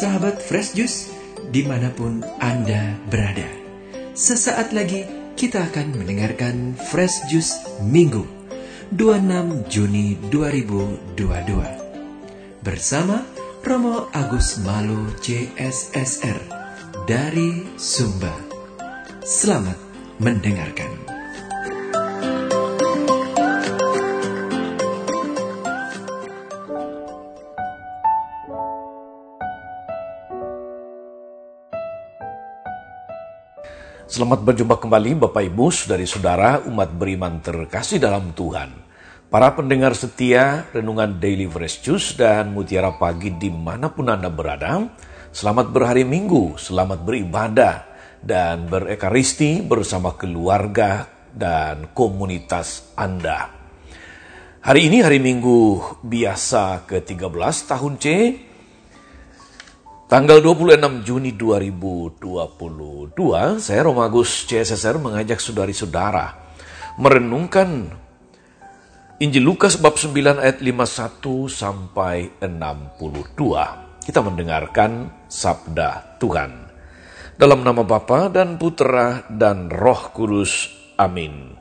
sahabat Fresh Juice di mana pun Anda berada. Sesaat lagi kita akan mendengarkan Fresh Juice Minggu 26 Juni 2022 bersama Romo Agus Malu CSSR dari Sumba. Selamat mendengarkan. Selamat berjumpa kembali Bapak Ibu, dari saudara umat beriman terkasih dalam Tuhan. Para pendengar setia Renungan Daily Fresh Juice dan Mutiara Pagi di mana pun Anda berada, selamat berhari Minggu, selamat beribadah, dan berekaristi bersama keluarga dan komunitas Anda. Hari ini hari Minggu biasa ke-13 tahun C, Tanggal 26 Juni 2022, saya Romagus CSSR mengajak saudari-saudara merenungkan Injil Lukas bab 9 ayat 51 sampai 62. Kita mendengarkan sabda Tuhan. Dalam nama Bapa dan Putra dan Roh Kudus. Amin.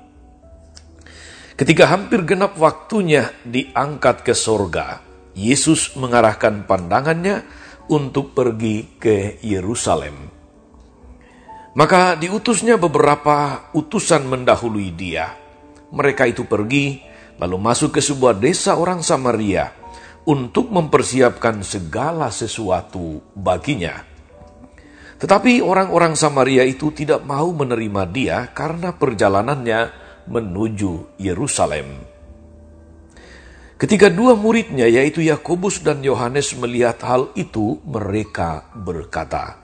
Ketika hampir genap waktunya diangkat ke sorga, Yesus mengarahkan pandangannya untuk pergi ke Yerusalem. Maka diutusnya beberapa utusan mendahului dia. Mereka itu pergi, lalu masuk ke sebuah desa orang Samaria untuk mempersiapkan segala sesuatu baginya. Tetapi orang-orang Samaria itu tidak mau menerima dia karena perjalanannya menuju Yerusalem. Ketika dua muridnya yaitu Yakobus dan Yohanes melihat hal itu, mereka berkata,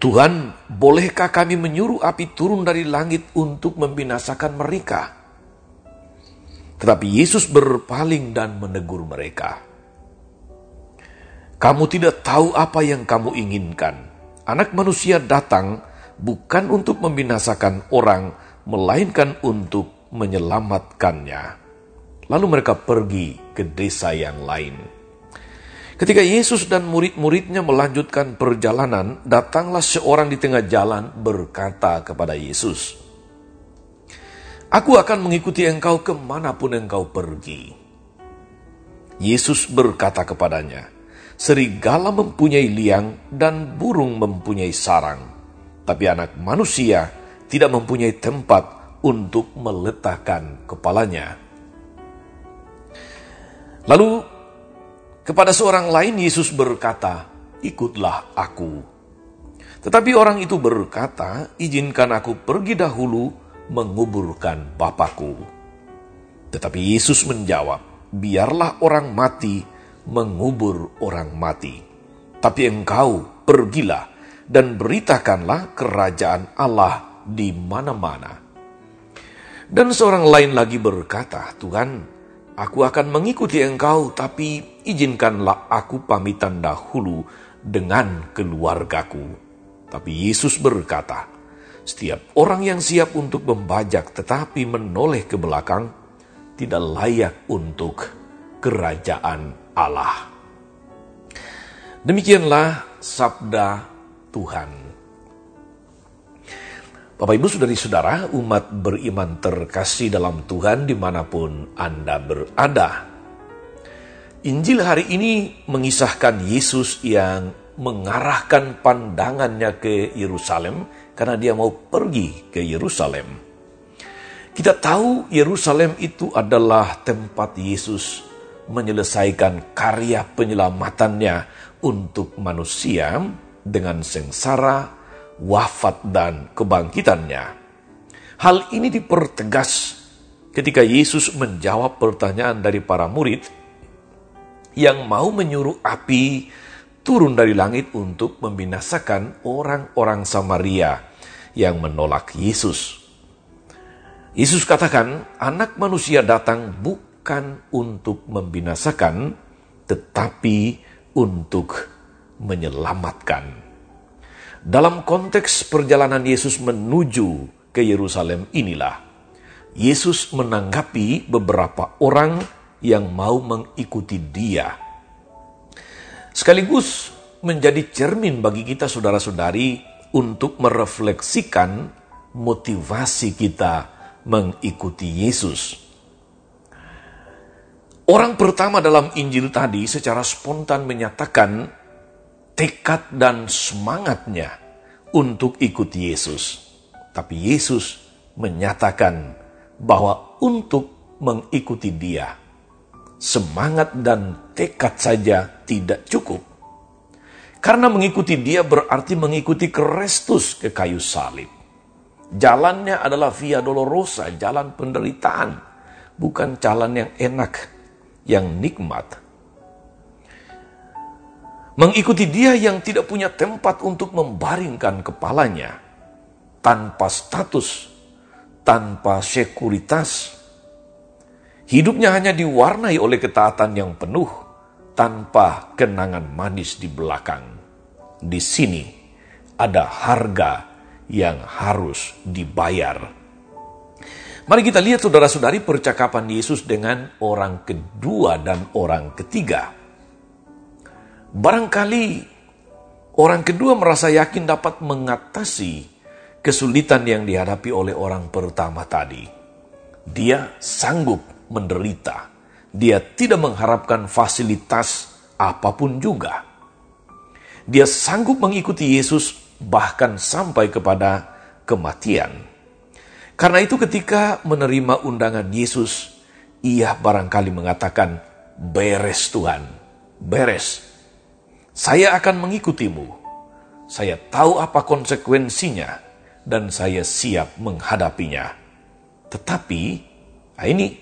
Tuhan, bolehkah kami menyuruh api turun dari langit untuk membinasakan mereka? Tetapi Yesus berpaling dan menegur mereka. Kamu tidak tahu apa yang kamu inginkan. Anak manusia datang bukan untuk membinasakan orang, melainkan untuk menyelamatkannya. Lalu mereka pergi ke desa yang lain. Ketika Yesus dan murid-muridnya melanjutkan perjalanan, datanglah seorang di tengah jalan berkata kepada Yesus, Aku akan mengikuti engkau ke mana pun engkau pergi. Yesus berkata kepadanya, Serigala mempunyai liang dan burung mempunyai sarang, tapi anak manusia tidak mempunyai tempat untuk meletakkan kepalanya. Lalu kepada seorang lain Yesus berkata, "Ikutlah aku." Tetapi orang itu berkata, "Izinkan aku pergi dahulu menguburkan Bapakku." Tetapi Yesus menjawab, "Biarlah orang mati mengubur orang mati, tapi engkau pergilah dan beritakanlah kerajaan Allah di mana-mana." Dan seorang lain lagi berkata, "Tuhan, Aku akan mengikuti engkau, tapi izinkanlah aku pamitan dahulu dengan keluargaku. Tapi Yesus berkata, setiap orang yang siap untuk membajak tetapi menoleh ke belakang, tidak layak untuk kerajaan Allah. Demikianlah sabda Tuhan. Bapak Ibu Saudari-saudara, umat beriman terkasih dalam Tuhan di mana pun Anda berada. Injil hari ini mengisahkan Yesus yang mengarahkan pandangannya ke Yerusalem karena dia mau pergi ke Yerusalem. Kita tahu Yerusalem itu adalah tempat Yesus menyelesaikan karya penyelamatannya untuk manusia dengan sengsara, wafat dan kebangkitannya. Hal ini dipertegas ketika Yesus menjawab pertanyaan dari para murid yang mau menyuruh api turun dari langit untuk membinasakan orang-orang Samaria yang menolak Yesus. Yesus katakan, anak manusia datang bukan untuk membinasakan, tetapi untuk menyelamatkan. Dalam konteks perjalanan Yesus menuju ke Yerusalem inilah, Yesus menanggapi beberapa orang yang mau mengikuti dia. Sekaligus menjadi cermin bagi kita saudara-saudari untuk merefleksikan motivasi kita mengikuti Yesus. Orang pertama dalam Injil tadi secara spontan menyatakan tekad dan semangatnya untuk ikut Yesus. Tapi Yesus menyatakan bahwa untuk mengikuti Dia, semangat dan tekad saja tidak cukup. Karena mengikuti Dia berarti mengikuti Kristus ke kayu salib. Jalannya adalah via dolorosa, jalan penderitaan, bukan jalan yang enak yang nikmat. Mengikuti dia yang tidak punya tempat untuk membaringkan kepalanya, tanpa status, tanpa sekuritas. Hidupnya hanya diwarnai oleh ketaatan yang penuh, tanpa kenangan manis di belakang. Di sini ada harga yang harus dibayar. Mari kita lihat saudara-saudari percakapan Yesus dengan orang kedua dan orang ketiga. Barangkali orang kedua merasa yakin dapat mengatasi kesulitan yang dihadapi oleh orang pertama tadi. Dia sanggup menderita. Dia tidak mengharapkan fasilitas apa pun juga. Dia sanggup mengikuti Yesus bahkan sampai kepada kematian. Karena itu ketika menerima undangan Yesus, ia barangkali mengatakan, beres Tuhan, beres. Saya akan mengikutimu. Saya tahu apa konsekuensinya dan saya siap menghadapinya. Tetapi, nah ini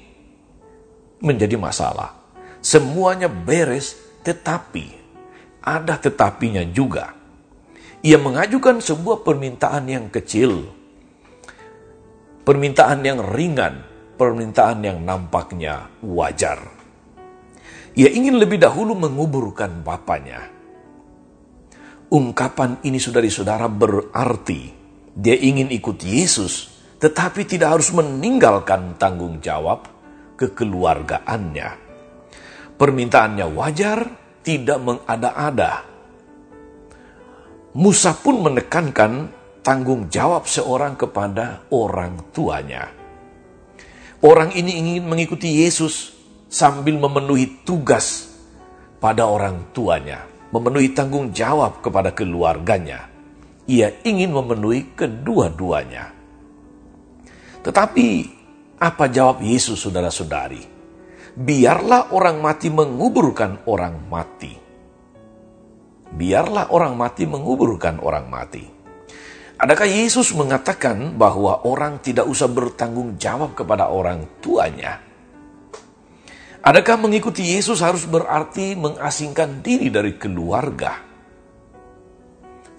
menjadi masalah. Semuanya beres, tetapi ada tetapinya juga. Ia mengajukan sebuah permintaan yang kecil, permintaan yang ringan, permintaan yang nampaknya wajar. Ia ingin lebih dahulu menguburkan bapaknya. Ungkapan ini saudari-saudara berarti dia ingin ikut Yesus, tetapi tidak harus meninggalkan tanggung jawab kekeluargaannya. Permintaannya wajar, tidak mengada-ada. Musa pun menekankan tanggung jawab seorang kepada orang tuanya. Orang ini ingin mengikuti Yesus sambil memenuhi tugas pada orang tuanya, memenuhi tanggung jawab kepada keluarganya. Ia ingin memenuhi kedua-duanya. Tetapi apa jawab Yesus saudara-saudari? Biarlah orang mati menguburkan orang mati. Biarlah orang mati menguburkan orang mati. Adakah Yesus mengatakan bahwa orang tidak usah bertanggung jawab kepada orang tuanya? Adakah mengikuti Yesus harus berarti mengasingkan diri dari keluarga?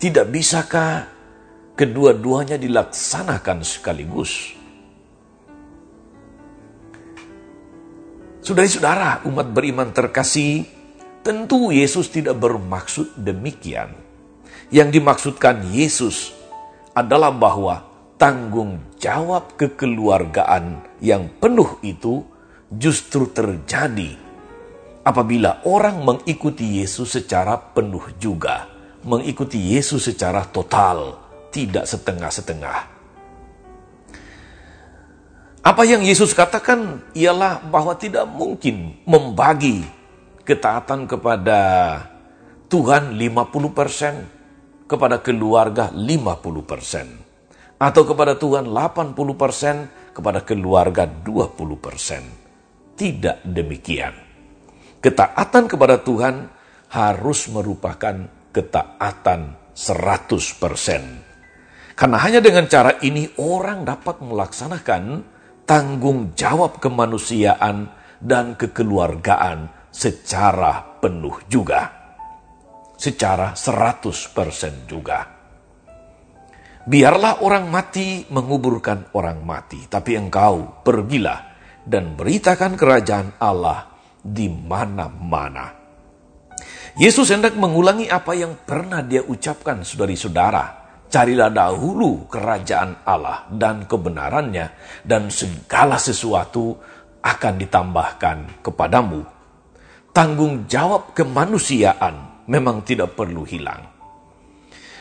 Tidak bisakah kedua-duanya dilaksanakan sekaligus? Saudara-saudara, umat beriman terkasih, tentu Yesus tidak bermaksud demikian. Yang dimaksudkan Yesus adalah bahwa tanggung jawab kekeluargaan yang penuh itu justru terjadi apabila orang mengikuti Yesus secara penuh juga, mengikuti Yesus secara total, tidak setengah-setengah. Apa yang Yesus katakan ialah bahwa tidak mungkin membagi ketaatan kepada Tuhan 50%, kepada keluarga 50%. Atau kepada Tuhan 80%, kepada keluarga 20%. Tidak demikian. Ketaatan kepada Tuhan harus merupakan ketaatan 100%. Karena hanya dengan cara ini orang dapat melaksanakan tanggung jawab kemanusiaan dan kekeluargaan secara penuh juga secara 100% juga. Biarlah orang mati menguburkan orang mati, tapi engkau pergilah dan beritakan kerajaan Allah di mana-mana. Yesus hendak mengulangi apa yang pernah dia ucapkan saudari-saudara. Carilah dahulu kerajaan Allah dan kebenarannya dan segala sesuatu akan ditambahkan kepadamu. Tanggung jawab kemanusiaan memang tidak perlu hilang.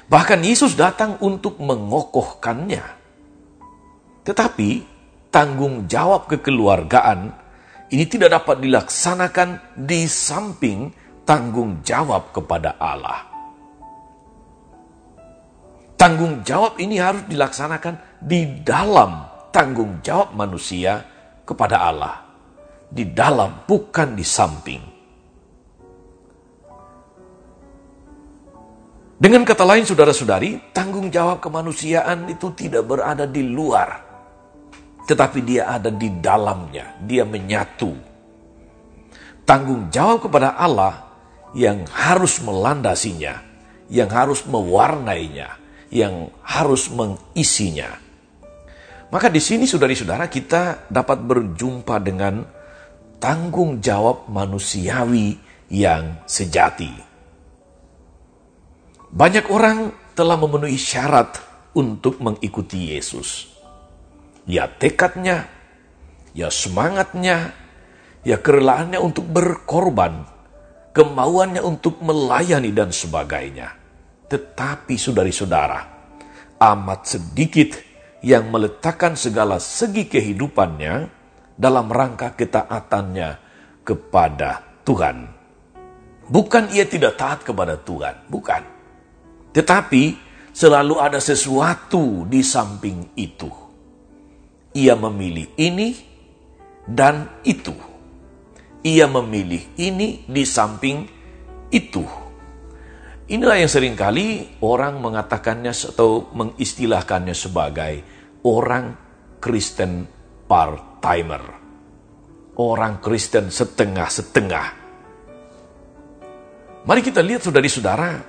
Bahkan Yesus datang untuk mengokohkannya. Tetapi tanggung jawab kekeluargaan ini tidak dapat dilaksanakan di samping tanggung jawab kepada Allah. Tanggung jawab ini harus dilaksanakan di dalam tanggung jawab manusia kepada Allah. Di dalam, bukan di samping. Dengan kata lain, saudara-saudari, tanggung jawab kemanusiaan itu tidak berada di luar, tetapi dia ada di dalamnya. Dia menyatu. Tanggung jawab kepada Allah yang harus melandasinya, yang harus mewarnainya, yang harus mengisinya. Maka di sini saudari-saudara kita dapat berjumpa dengan tanggung jawab manusiawi yang sejati. Banyak orang telah memenuhi syarat untuk mengikuti Yesus. Ya tekadnya, ya semangatnya, ya kerelaannya untuk berkorban, kemauannya untuk melayani dan sebagainya. Tetapi saudari-saudara, amat sedikit yang meletakkan segala segi kehidupannya dalam rangka ketaatannya kepada Tuhan. Bukan ia tidak taat kepada Tuhan, bukan. Tetapi selalu ada sesuatu di samping itu. Ia memilih ini dan itu. Ia memilih ini di samping itu. Inilah yang sering kali orang mengatakannya atau mengistilahkannya sebagai orang Kristen part-timer. Orang Kristen setengah-setengah. Mari kita lihat saudari-saudara,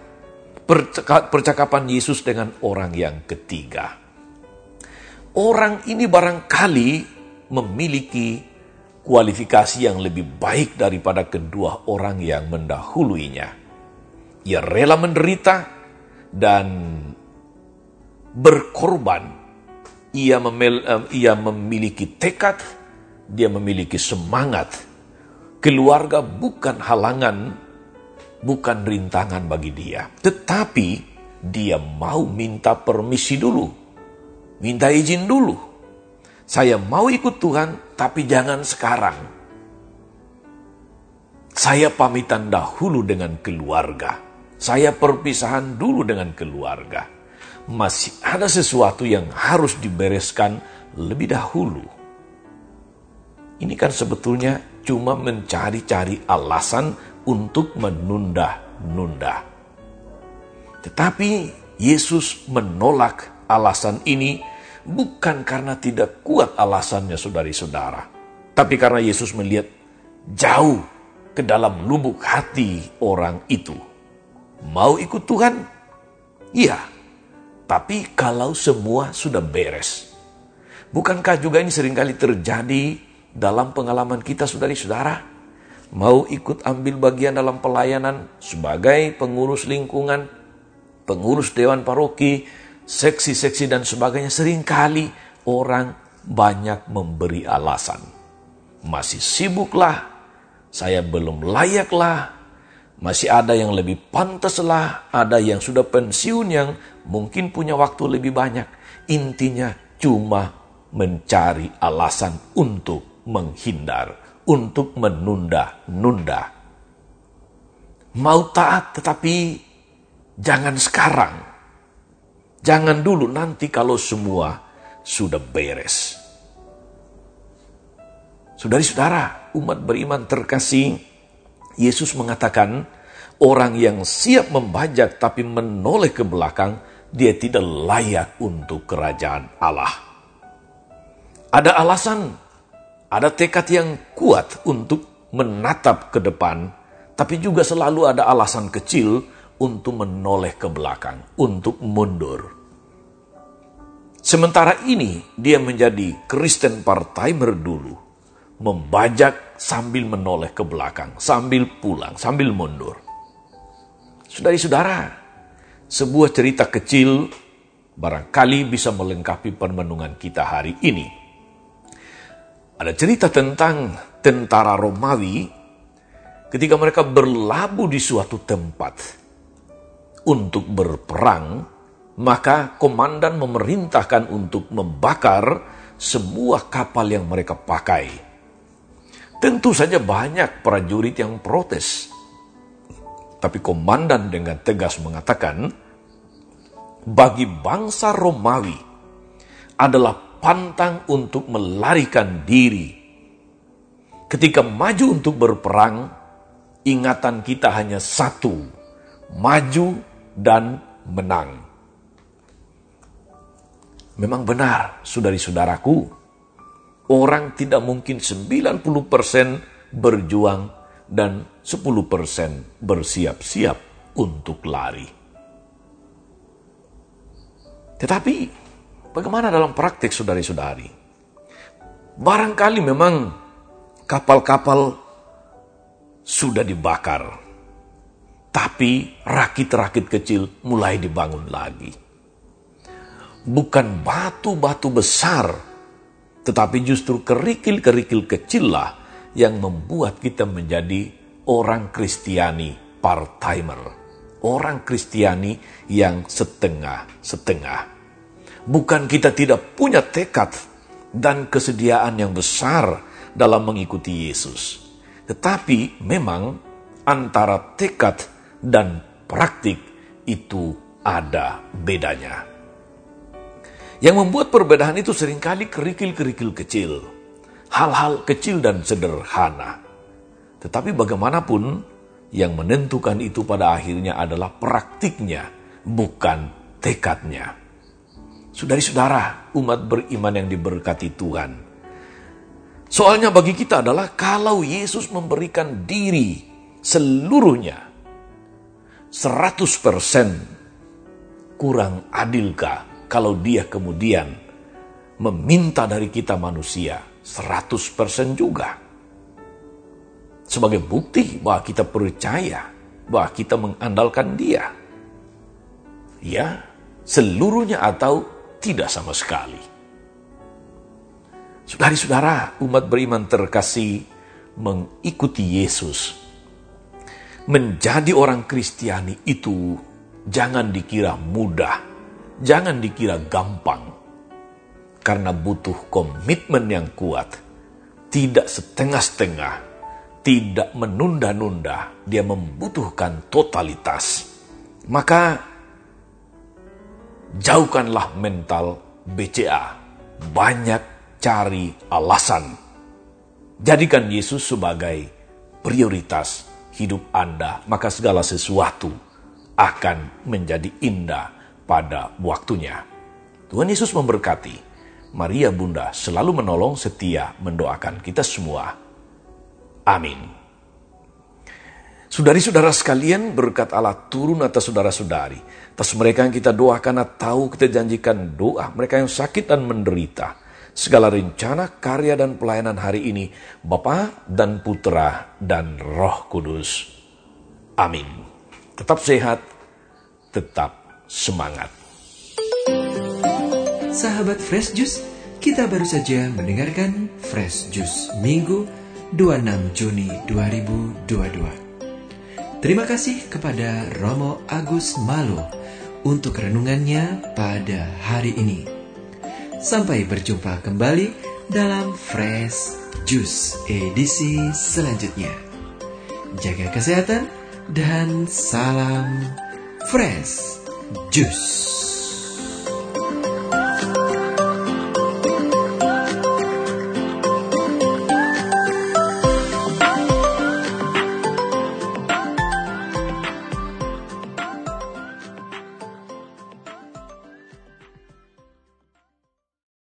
percakapan Yesus dengan orang yang ketiga. Orang ini barangkali memiliki kualifikasi yang lebih baik daripada kedua orang yang mendahuluinya. Ia rela menderita dan berkorban. Ia, ia memiliki tekad, dia memiliki semangat. Keluarga bukan halangan bukan rintangan bagi dia. Tetapi dia mau minta permisi dulu. Minta izin dulu. Saya mau ikut Tuhan, tapi jangan sekarang. Saya pamitan dahulu dengan keluarga. Saya perpisahan dulu dengan keluarga. Masih ada sesuatu yang harus dibereskan lebih dahulu. Ini kan sebetulnya cuma mencari-cari alasan untuk menunda-nunda. Tetapi Yesus menolak alasan ini bukan karena tidak kuat alasannya saudari-saudara. Tapi karena Yesus melihat jauh ke dalam lubuk hati orang itu. Mau ikut Tuhan? Iya. Tapi kalau semua sudah beres. Bukankah juga ini sering kali terjadi dalam pengalaman kita saudari-saudara? mau ikut ambil bagian dalam pelayanan sebagai pengurus lingkungan, pengurus dewan paroki, seksi-seksi dan sebagainya, sering kali orang banyak memberi alasan. Masih sibuklah, saya belum layaklah, masih ada yang lebih pantaslah, ada yang sudah pensiun yang mungkin punya waktu lebih banyak. Intinya cuma mencari alasan untuk menghindar untuk menunda-nunda. Mau taat tetapi jangan sekarang. Jangan dulu nanti kalau semua sudah beres. Saudari-saudara, umat beriman terkasih, Yesus mengatakan, orang yang siap membajak tapi menoleh ke belakang, dia tidak layak untuk kerajaan Allah. Ada alasan ada tekad yang kuat untuk menatap ke depan, tapi juga selalu ada alasan kecil untuk menoleh ke belakang, untuk mundur. Sementara ini dia menjadi Kristen part-timer dulu, membajak sambil menoleh ke belakang, sambil pulang, sambil mundur. Saudari-saudara, sebuah cerita kecil barangkali bisa melengkapi permenungan kita hari ini. Ada cerita tentang tentara Romawi ketika mereka berlabuh di suatu tempat untuk berperang, maka komandan memerintahkan untuk membakar sebuah kapal yang mereka pakai. Tentu saja banyak prajurit yang protes. Tapi komandan dengan tegas mengatakan, bagi bangsa Romawi adalah pantang untuk melarikan diri. Ketika maju untuk berperang, ingatan kita hanya satu, maju dan menang. Memang benar, saudari-saudaraku, orang tidak mungkin 90% berjuang dan 10% bersiap-siap untuk lari. Tetapi, bagaimana dalam praktik saudari-saudari? Barangkali memang kapal-kapal sudah dibakar, tapi rakit-rakit kecil mulai dibangun lagi bukan batu-batu besar, tetapi justru kerikil-kerikil kecillah yang membuat kita menjadi orang Kristiani part-timer. Orang Kristiani yang setengah-setengah. Bukan kita tidak punya tekad dan kesediaan yang besar dalam mengikuti Yesus. Tetapi memang antara tekad dan praktik itu ada bedanya. Yang membuat perbedaan itu sering kali kerikil-kerikil kecil. Hal-hal kecil dan sederhana. Tetapi bagaimanapun, yang menentukan itu pada akhirnya adalah praktiknya, bukan tekadnya. Saudari-saudara, umat beriman yang diberkati Tuhan. Soalnya bagi kita adalah kalau Yesus memberikan diri seluruhnya, 100% kurang adilkah kalau dia kemudian meminta dari kita manusia 100% juga. Sebagai bukti bahwa kita percaya bahwa kita mengandalkan dia. Ya, seluruhnya atau tidak sama sekali. Saudari-saudara, umat beriman terkasih mengikuti Yesus. Menjadi orang Kristiani itu jangan dikira mudah jangan dikira gampang. Karena butuh komitmen yang kuat. Tidak setengah-setengah. Tidak menunda-nunda. Dia membutuhkan totalitas. Maka jauhkanlah mental BCA. Banyak cari alasan. Jadikan Yesus sebagai prioritas hidup Anda, maka segala sesuatu akan menjadi indah pada waktunya. Tuhan Yesus memberkati. Maria Bunda selalu menolong setia mendoakan kita semua. Amin. Saudari-saudara sekalian, berkat Allah turun atas saudara-saudari. Atas mereka yang kita doakan atau kita janjikan doa. Mereka yang sakit dan menderita. Segala rencana, karya, dan pelayanan hari ini. Bapa dan Putra dan Roh Kudus. Amin. Tetap sehat, tetap semangat. Sahabat Fresh Juice, kita baru saja mendengarkan Fresh Juice Minggu 26 Juni 2022. Terima kasih kepada Romo Agus Malo untuk renungannya pada hari ini. Sampai berjumpa kembali dalam Fresh Juice edisi selanjutnya. Jaga kesehatan dan salam fresh. Juice.